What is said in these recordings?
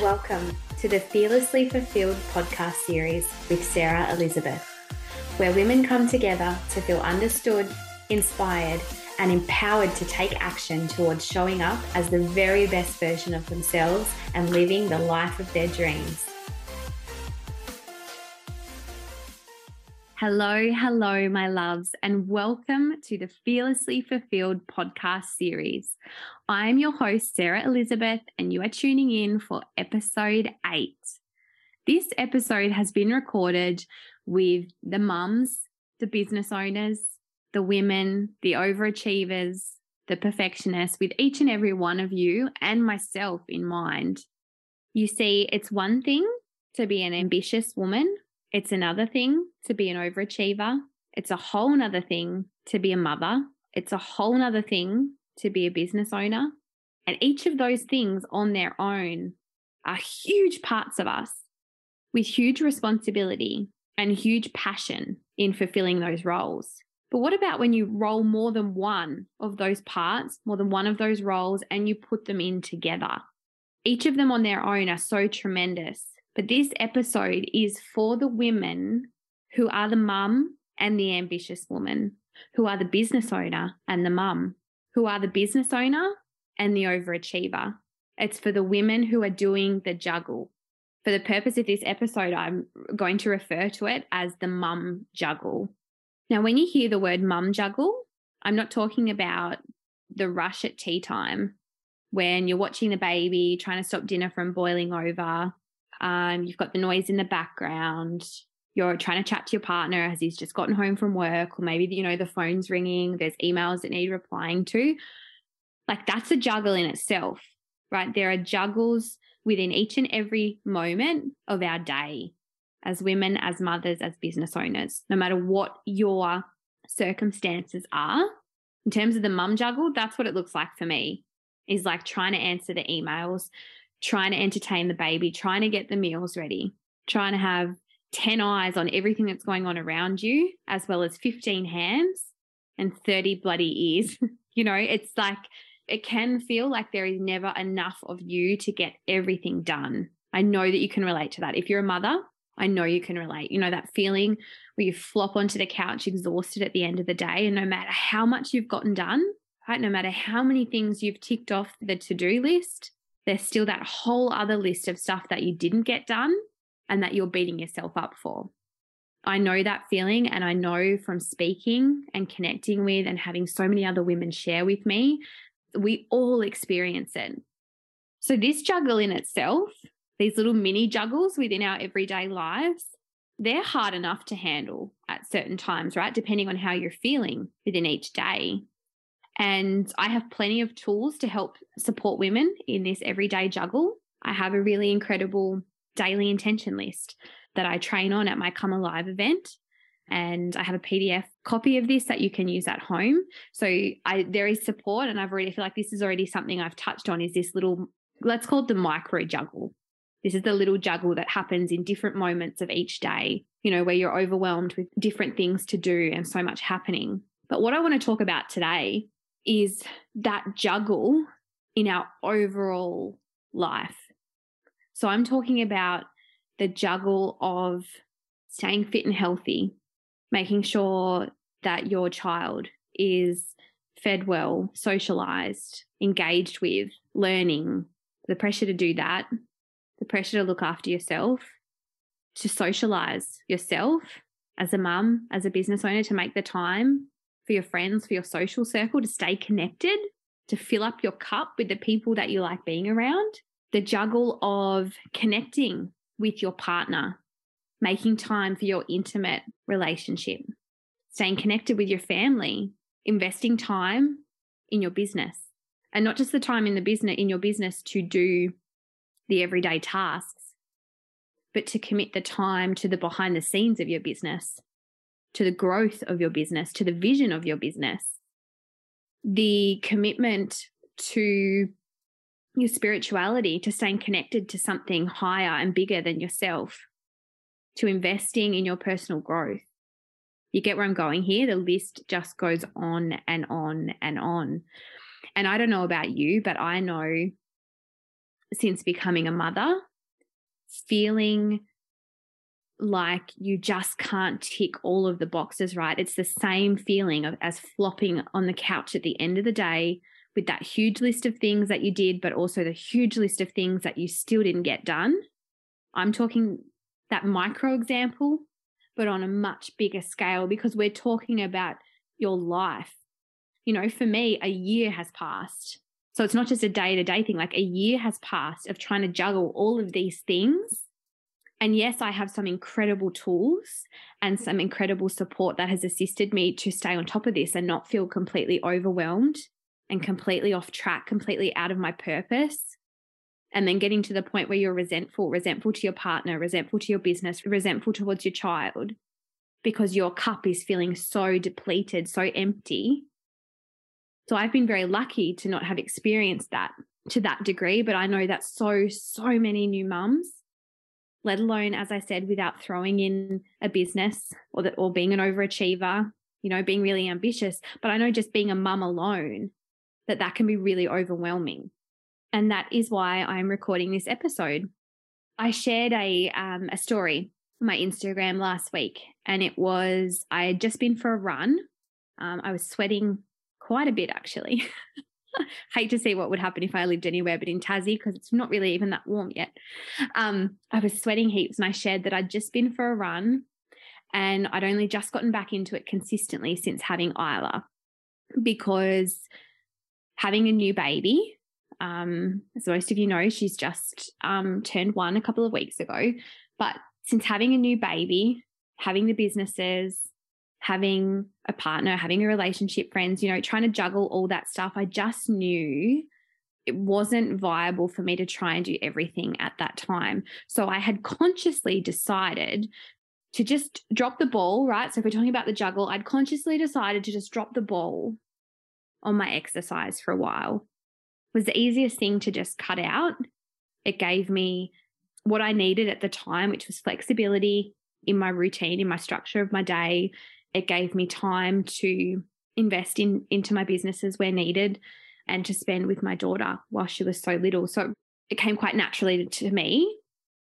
Welcome to the Fearlessly Fulfilled podcast series with Sarah Elizabeth, where women come together to feel understood, inspired, and empowered to take action towards showing up as the very best version of themselves and living the life of their dreams. Hello, hello, my loves, and welcome to the Fearlessly Fulfilled podcast series. I'm your host, Sarah Elizabeth, and you are tuning in for episode eight. This episode has been recorded with the mums, the business owners, the women, the overachievers, the perfectionists, with each and every one of you and myself in mind. You see, it's one thing to be an ambitious woman it's another thing to be an overachiever. It's a whole nother thing to be a mother. It's a whole nother thing to be a business owner. And each of those things on their own are huge parts of us with huge responsibility and huge passion in fulfilling those roles. But what about when you roll more than one of those parts, more than one of those roles, and you put them in together? Each of them on their own are so tremendous but this episode is for the women who are the mum and the ambitious woman, who are the business owner and the mum, who are the business owner and the overachiever. It's for the women who are doing the juggle. For the purpose of this episode, I'm going to refer to it as the mum juggle. Now, when you hear the word mum juggle, I'm not talking about the rush at tea time when you're watching the baby, trying to stop dinner from boiling over, um, you've got the noise in the background. You're trying to chat to your partner as he's just gotten home from work, or maybe, you know, the phone's ringing, there's emails that need replying to. Like that's a juggle in itself, right? There are juggles within each and every moment of our day as women, as mothers, as business owners, no matter what your circumstances are. In terms of the mum juggle, that's what it looks like for me is like trying to answer the emails, trying to entertain the baby, trying to get the meals ready, trying to have 10 eyes on everything that's going on around you, as well as 15 hands and 30 bloody ears. you know, it's like it can feel like there is never enough of you to get everything done. I know that you can relate to that. If you're a mother, I know you can relate. You know, that feeling where you flop onto the couch exhausted at the end of the day, and no matter how much you've gotten done, right, no matter how many things you've ticked off the to do list, there's still that whole other list of stuff that you didn't get done and that you're beating yourself up for. I know that feeling, and I know from speaking and connecting with and having so many other women share with me, we all experience it. So, this juggle in itself, these little mini juggles within our everyday lives, they're hard enough to handle at certain times, right? Depending on how you're feeling within each day. And I have plenty of tools to help support women in this everyday juggle. I have a really incredible daily intention list that I train on at my Come Alive event. And I have a PDF copy of this that you can use at home. So I there is support, and I've already feel like this is already something I've touched on. Is this little let's call it the micro juggle. This is the little juggle that happens in different moments of each day, you know, where you're overwhelmed with different things to do and so much happening. But what I want to talk about today is that juggle in our overall life. So I'm talking about the juggle of staying fit and healthy, making sure that your child is fed well, socialized, engaged with, learning, the pressure to do that, the pressure to look after yourself, to socialize yourself as a mum, as a business owner, to make the time for your friends, for your social circle, to stay connected, to fill up your cup with the people that you like being around. The juggle of connecting with your partner, making time for your intimate relationship, staying connected with your family, investing time in your business. And not just the time in the business in your business to do the everyday tasks, but to commit the time to the behind the scenes of your business to the growth of your business, to the vision of your business, the commitment to your spirituality, to staying connected to something higher and bigger than yourself, to investing in your personal growth. You get where I'm going here? The list just goes on and on and on. And I don't know about you, but I know since becoming a mother, feeling like you just can't tick all of the boxes right. It's the same feeling of, as flopping on the couch at the end of the day with that huge list of things that you did, but also the huge list of things that you still didn't get done. I'm talking that micro example, but on a much bigger scale because we're talking about your life. You know, for me, a year has passed. So it's not just a day to day thing, like a year has passed of trying to juggle all of these things. And yes, I have some incredible tools and some incredible support that has assisted me to stay on top of this and not feel completely overwhelmed and completely off track, completely out of my purpose. And then getting to the point where you're resentful, resentful to your partner, resentful to your business, resentful towards your child because your cup is feeling so depleted, so empty. So I've been very lucky to not have experienced that to that degree, but I know that so, so many new mums, let alone, as I said, without throwing in a business or, the, or being an overachiever, you know, being really ambitious. But I know just being a mum alone that that can be really overwhelming. And that is why I'm recording this episode. I shared a, um, a story on my Instagram last week, and it was I had just been for a run. Um, I was sweating quite a bit, actually. Hate to see what would happen if I lived anywhere but in Tassie because it's not really even that warm yet. Um, I was sweating heaps, and I shared that I'd just been for a run and I'd only just gotten back into it consistently since having Isla because having a new baby. Um, as most of you know, she's just um, turned one a couple of weeks ago. But since having a new baby, having the businesses, having a partner, having a relationship, friends, you know, trying to juggle all that stuff, I just knew it wasn't viable for me to try and do everything at that time. So I had consciously decided to just drop the ball, right? So if we're talking about the juggle, I'd consciously decided to just drop the ball on my exercise for a while. It was the easiest thing to just cut out. It gave me what I needed at the time, which was flexibility in my routine, in my structure of my day. It gave me time to invest in into my businesses where needed and to spend with my daughter while she was so little. So it came quite naturally to me.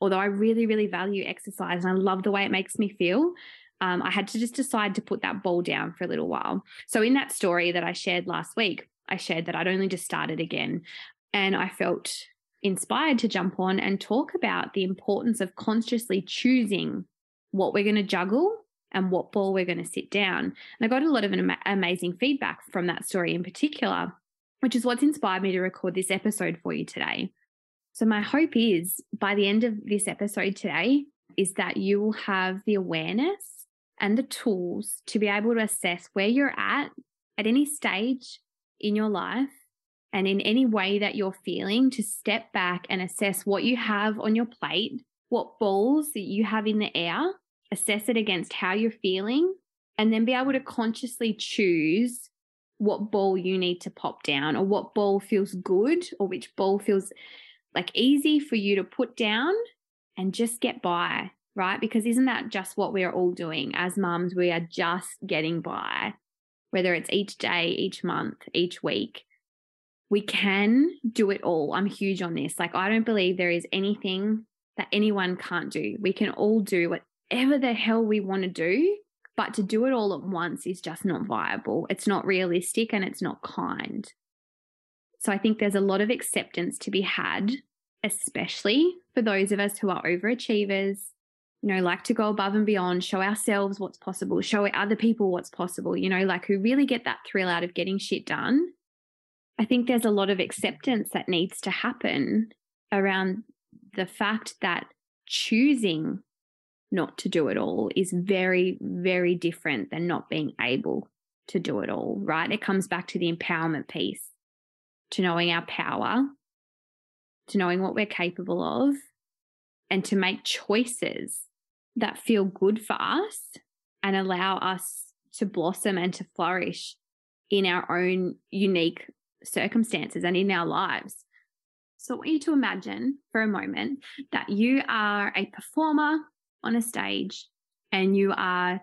Although I really, really value exercise and I love the way it makes me feel, um, I had to just decide to put that ball down for a little while. So, in that story that I shared last week, I shared that I'd only just started again. And I felt inspired to jump on and talk about the importance of consciously choosing what we're going to juggle and what ball we're going to sit down. And I got a lot of amazing feedback from that story in particular, which is what's inspired me to record this episode for you today. So, my hope is by the end of this episode today, is that you will have the awareness and the tools to be able to assess where you're at at any stage in your life and in any way that you're feeling to step back and assess what you have on your plate, what balls that you have in the air, assess it against how you're feeling, and then be able to consciously choose what ball you need to pop down or what ball feels good or which ball feels like easy for you to put down and just get by right? Because isn't that just what we're all doing as mums? We are just getting by, whether it's each day, each month, each week. We can do it all. I'm huge on this. Like, I don't believe there is anything that anyone can't do. We can all do whatever the hell we want to do, but to do it all at once is just not viable. It's not realistic and it's not kind. So I think there's a lot of acceptance to be had, especially for those of us who are overachievers, you know, like to go above and beyond, show ourselves what's possible, show other people what's possible, you know, like who really get that thrill out of getting shit done. I think there's a lot of acceptance that needs to happen around the fact that choosing not to do it all is very, very different than not being able to do it all, right? It comes back to the empowerment piece, to knowing our power, to knowing what we're capable of, and to make choices that feel good for us and allow us to blossom and to flourish in our own unique circumstances and in our lives. So, I want you to imagine for a moment that you are a performer on a stage and you are,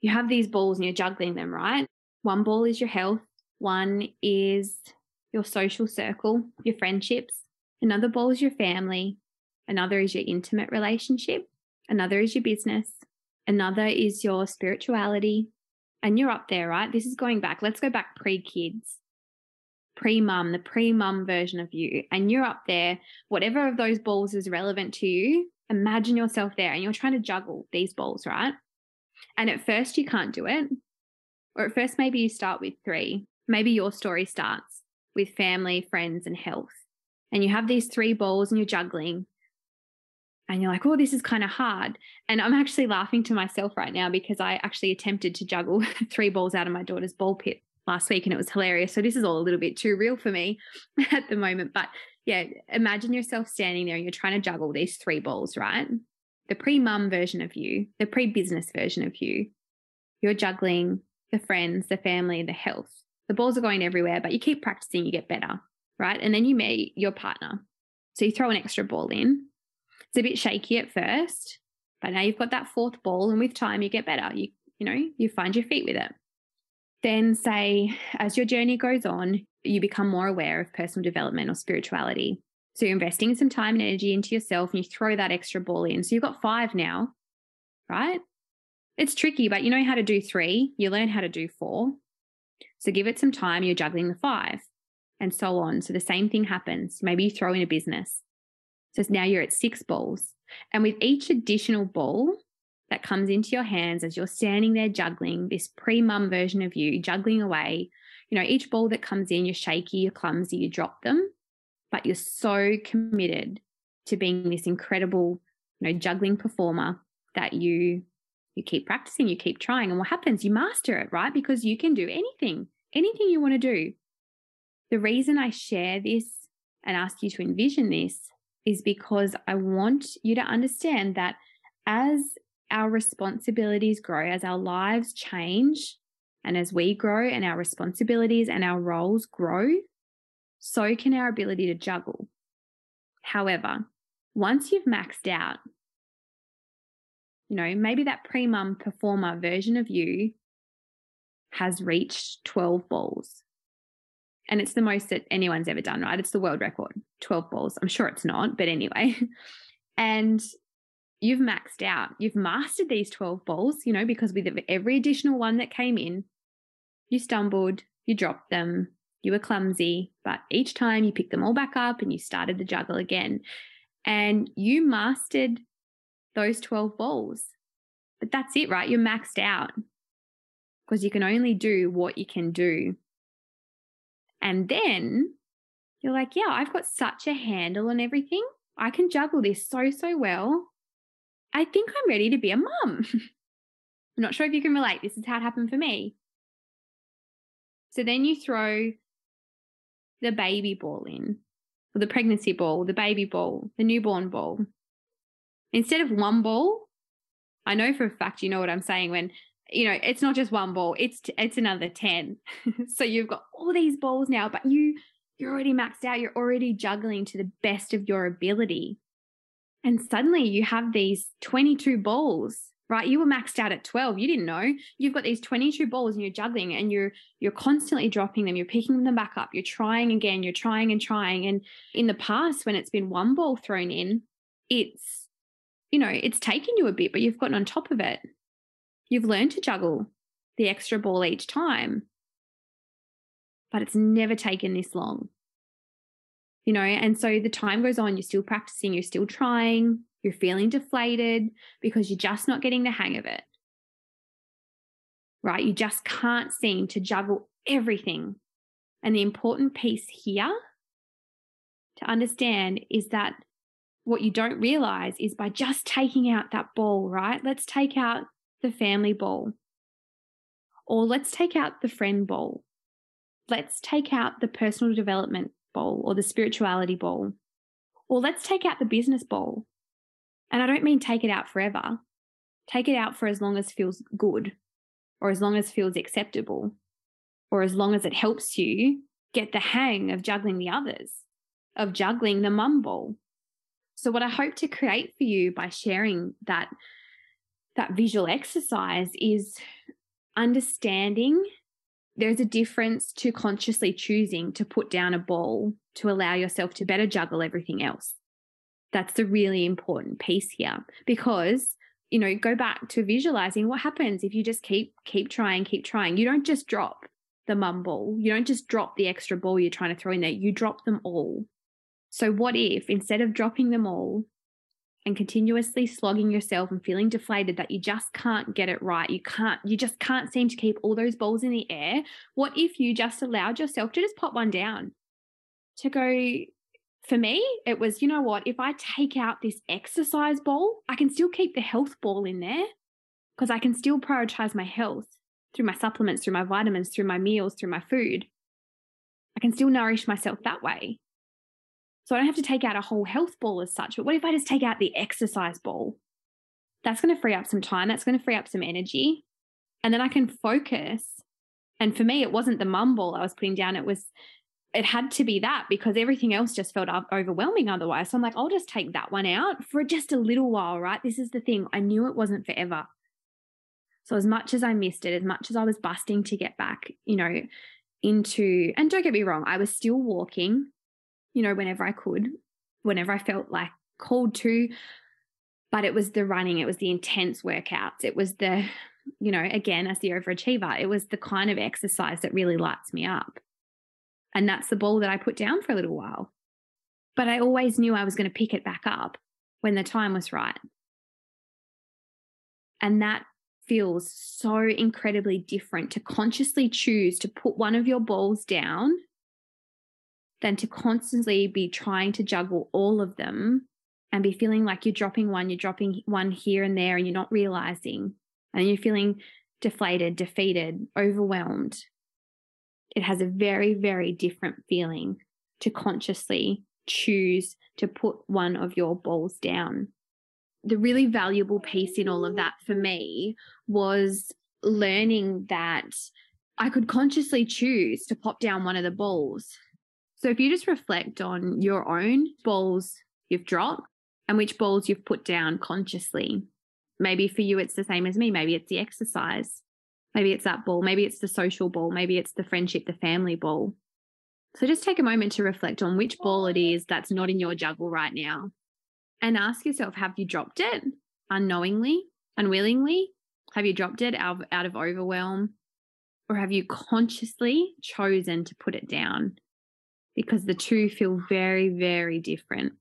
you have these balls and you're juggling them, right? One ball is your health, one is your social circle, your friendships, Another ball is your family. Another is your intimate relationship. Another is your business. Another is your spirituality. And you're up there, right? This is going back. Let's go back pre kids, pre mum, the pre mum version of you. And you're up there. Whatever of those balls is relevant to you, imagine yourself there and you're trying to juggle these balls, right? And at first, you can't do it. Or at first, maybe you start with three. Maybe your story starts with family, friends, and health. And you have these three balls and you're juggling. And you're like, oh, this is kind of hard. And I'm actually laughing to myself right now because I actually attempted to juggle three balls out of my daughter's ball pit last week and it was hilarious. So this is all a little bit too real for me at the moment. But yeah, imagine yourself standing there and you're trying to juggle these three balls, right? The pre mum version of you, the pre business version of you. You're juggling the friends, the family, the health. The balls are going everywhere, but you keep practicing, you get better, right? And then you meet your partner. So you throw an extra ball in. It's a bit shaky at first, but now you've got that fourth ball, and with time you get better. You you know, you find your feet with it. Then say as your journey goes on, you become more aware of personal development or spirituality. So you're investing some time and energy into yourself and you throw that extra ball in. So you've got five now, right? It's tricky, but you know how to do three, you learn how to do four. So give it some time, you're juggling the five and so on. So the same thing happens. Maybe you throw in a business. So now you're at six balls. And with each additional ball that comes into your hands as you're standing there juggling this pre mum version of you, juggling away, you know, each ball that comes in, you're shaky, you're clumsy, you drop them, but you're so committed to being this incredible, you know, juggling performer that you you keep practicing, you keep trying. And what happens? You master it, right? Because you can do anything, anything you want to do. The reason I share this and ask you to envision this is because I want you to understand that as our responsibilities grow, as our lives change, and as we grow and our responsibilities and our roles grow, so can our ability to juggle. However, once you've maxed out, you know, maybe that pre mum performer version of you has reached 12 balls. And it's the most that anyone's ever done, right? It's the world record 12 balls. I'm sure it's not, but anyway. and you've maxed out, you've mastered these 12 balls, you know, because with every additional one that came in, you stumbled, you dropped them, you were clumsy, but each time you picked them all back up and you started the juggle again. And you mastered those 12 balls. But that's it, right? You're maxed out because you can only do what you can do. And then you're like, yeah, I've got such a handle on everything. I can juggle this so, so well. I think I'm ready to be a mum. I'm not sure if you can relate. This is how it happened for me. So then you throw the baby ball in, or the pregnancy ball, the baby ball, the newborn ball. Instead of one ball, I know for a fact you know what I'm saying when you know it's not just one ball it's it's another 10 so you've got all these balls now but you you're already maxed out you're already juggling to the best of your ability and suddenly you have these 22 balls right? You were maxed out at 12 you didn't know. You've got these 22 balls and you're juggling and you're you're constantly dropping them. You're picking them back up. You're trying again. You're trying and trying. And in the past when it's been one ball thrown in it's you know it's taken you a bit but you've gotten on top of it. You've learned to juggle the extra ball each time. But it's never taken this long you know and so the time goes on you're still practicing you're still trying you're feeling deflated because you're just not getting the hang of it. Right? You just can't seem to juggle everything. And the important piece here to understand is that what you don't realize is by just taking out that ball, right? Let's take out the family ball, or let's take out the friend ball. Let's take out the personal development ball or the spirituality ball, or let's take out the business ball. And I don't mean take it out forever. Take it out for as long as feels good or as long as feels acceptable or as long as it helps you get the hang of juggling the others, of juggling the mum ball. So what I hope to create for you by sharing that that visual exercise is understanding there's a difference to consciously choosing to put down a ball to allow yourself to better juggle everything else. That's the really important piece here because you know go back to visualizing what happens if you just keep keep trying keep trying. You don't just drop the mum ball. You don't just drop the extra ball you're trying to throw in there. You drop them all. So what if instead of dropping them all and continuously slogging yourself and feeling deflated that you just can't get it right. You can't you just can't seem to keep all those balls in the air. What if you just allowed yourself to just pop one down? To go for me it was you know what if i take out this exercise ball i can still keep the health ball in there because i can still prioritize my health through my supplements through my vitamins through my meals through my food. I can still nourish myself that way so I don't have to take out a whole health ball as such. But what if I just take out the exercise ball? That's going to free up some time. That's going to free up some energy. And then I can focus. And for me, it wasn't the mum ball I was putting down. It was, it had to be that because everything else just felt overwhelming otherwise. So I'm like, I'll just take that one out for just a little while, right? This is the thing. I knew it wasn't forever. So as much as I missed it, as much as I was busting to get back, you know, into, and don't get me wrong, I was still walking you know, whenever I could, whenever I felt like called to. But it was the running, it was the intense workouts, it was the, you know, again, as the overachiever, it was the kind of exercise that really lights me up. And that's the ball that I put down for a little while. But I always knew I was going to pick it back up when the time was right. And that feels so incredibly different to consciously choose to put one of your balls down than to constantly be trying to juggle all of them and be feeling like you're dropping one, you're dropping one here and there, and you're not realizing, and you're feeling deflated, defeated, overwhelmed. It has a very, very different feeling to consciously choose to put one of your balls down. The really valuable piece in all of that for me was learning that I could consciously choose to pop down one of the balls so if you just reflect on your own balls you've dropped and which balls you've put down consciously, maybe for you it's the same as me. Maybe it's the exercise. Maybe it's that ball. Maybe it's the social ball. Maybe it's the friendship, the family ball. So just take a moment to reflect on which ball it is that's not in your juggle right now and ask yourself have you dropped it unknowingly, unwillingly? Have you dropped it out of, out of overwhelm? Or have you consciously chosen to put it down? Because the two feel very, very different.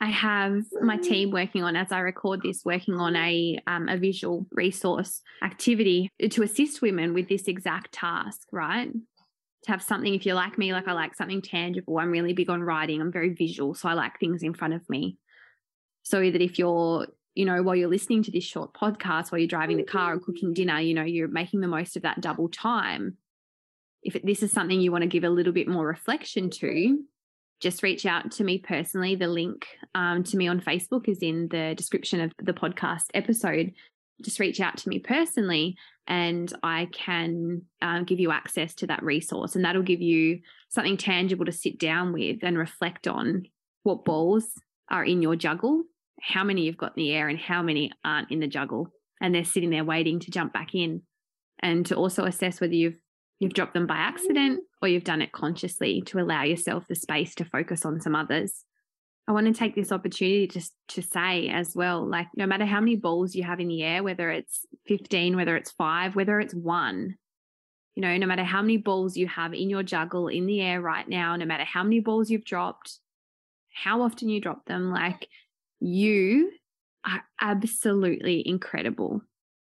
I have my team working on, as I record this, working on a, um, a visual resource activity to assist women with this exact task, right? To have something, if you're like me, like I like something tangible. I'm really big on writing. I'm very visual. So I like things in front of me. So that if you're, you know, while you're listening to this short podcast, while you're driving the car or cooking dinner, you know, you're making the most of that double time if this is something you want to give a little bit more reflection to, just reach out to me personally. The link um, to me on Facebook is in the description of the podcast episode. Just reach out to me personally, and I can uh, give you access to that resource. And that'll give you something tangible to sit down with and reflect on what balls are in your juggle, how many you've got in the air, and how many aren't in the juggle. And they're sitting there waiting to jump back in. And to also assess whether you've you've dropped them by accident or you've done it consciously to allow yourself the space to focus on some others. I want to take this opportunity just to say as well like, no matter how many balls you have in the air, whether it's 15, whether it's five, whether it's one, you know, no matter how many balls you have in your juggle in the air right now, no matter how many balls you've dropped, how often you drop them, like you are absolutely incredible.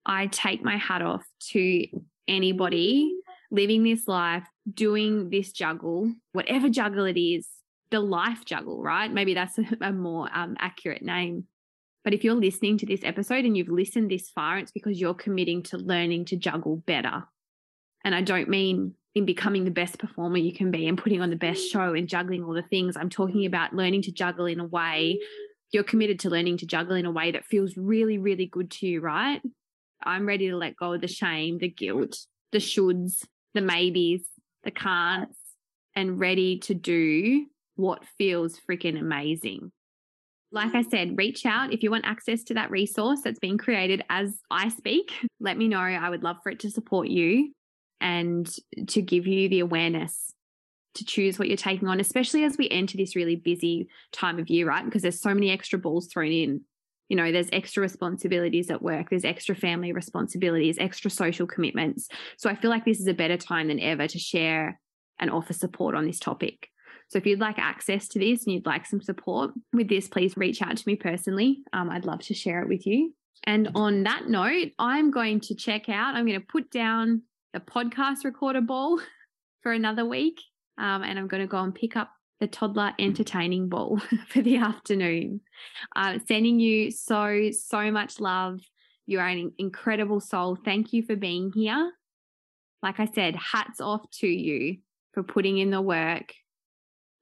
I take my hat off to anybody living this life, doing this juggle, whatever juggle it is, the life juggle, right? Maybe that's a, a more um, accurate name. But if you're listening to this episode and you've listened this far, it's because you're committing to learning to juggle better. And I don't mean in becoming the best performer you can be and putting on the best show and juggling all the things. I'm talking about learning to juggle in a way you're committed to learning to juggle in a way that feels really, really good to you, right? I'm ready to let go of the shame, the guilt, the shoulds, the maybes, the can'ts, and ready to do what feels freaking amazing. Like I said, reach out if you want access to that resource that's being created as I speak. Let me know. I would love for it to support you. and to give you the awareness to choose what you're taking on, especially as we enter this really busy time of year, right? Because there's so many extra balls thrown in. You know, there's extra responsibilities at work, there's extra family responsibilities, extra social commitments. So I feel like this is a better time than ever to share and offer support on this topic. So if you'd like access to this and you'd like some support with this, please reach out to me personally. Um, I'd love to share it with you. And on that note, I'm going to check out, I'm going to put down the podcast recorder ball for another week. Um, and I'm going to go and pick up the toddler entertaining ball for the afternoon. Uh, sending you so, so much love. You are an incredible soul. Thank you for being here. Like I said, hats off to you for putting in the work,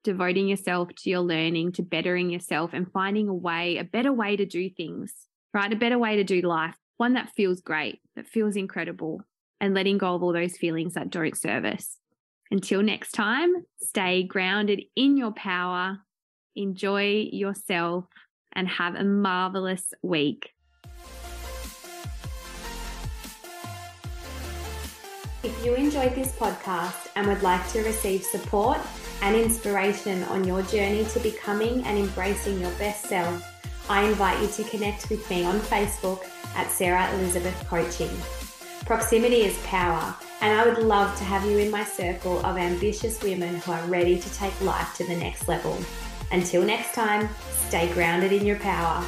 devoting yourself to your learning, to bettering yourself, and finding a way, a better way to do things, right? A better way to do life, one that feels great, that feels incredible, and letting go of all those feelings that don't serve us. Until next time, stay grounded in your power, enjoy yourself, and have a marvelous week. If you enjoyed this podcast and would like to receive support and inspiration on your journey to becoming and embracing your best self, I invite you to connect with me on Facebook at Sarah Elizabeth Coaching. Proximity is power, and I would love to have you in my circle of ambitious women who are ready to take life to the next level. Until next time, stay grounded in your power.